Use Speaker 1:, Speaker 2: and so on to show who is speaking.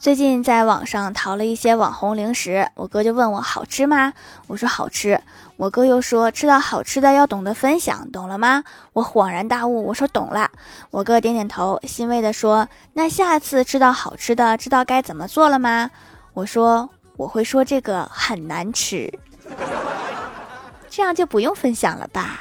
Speaker 1: 最近在网上淘了一些网红零食，我哥就问我好吃吗？我说好吃。我哥又说吃到好吃的要懂得分享，懂了吗？我恍然大悟，我说懂了。我哥点点头，欣慰地说：那下次吃到好吃的，知道该怎么做了吗？我说我会说这个很难吃，这样就不用分享了吧。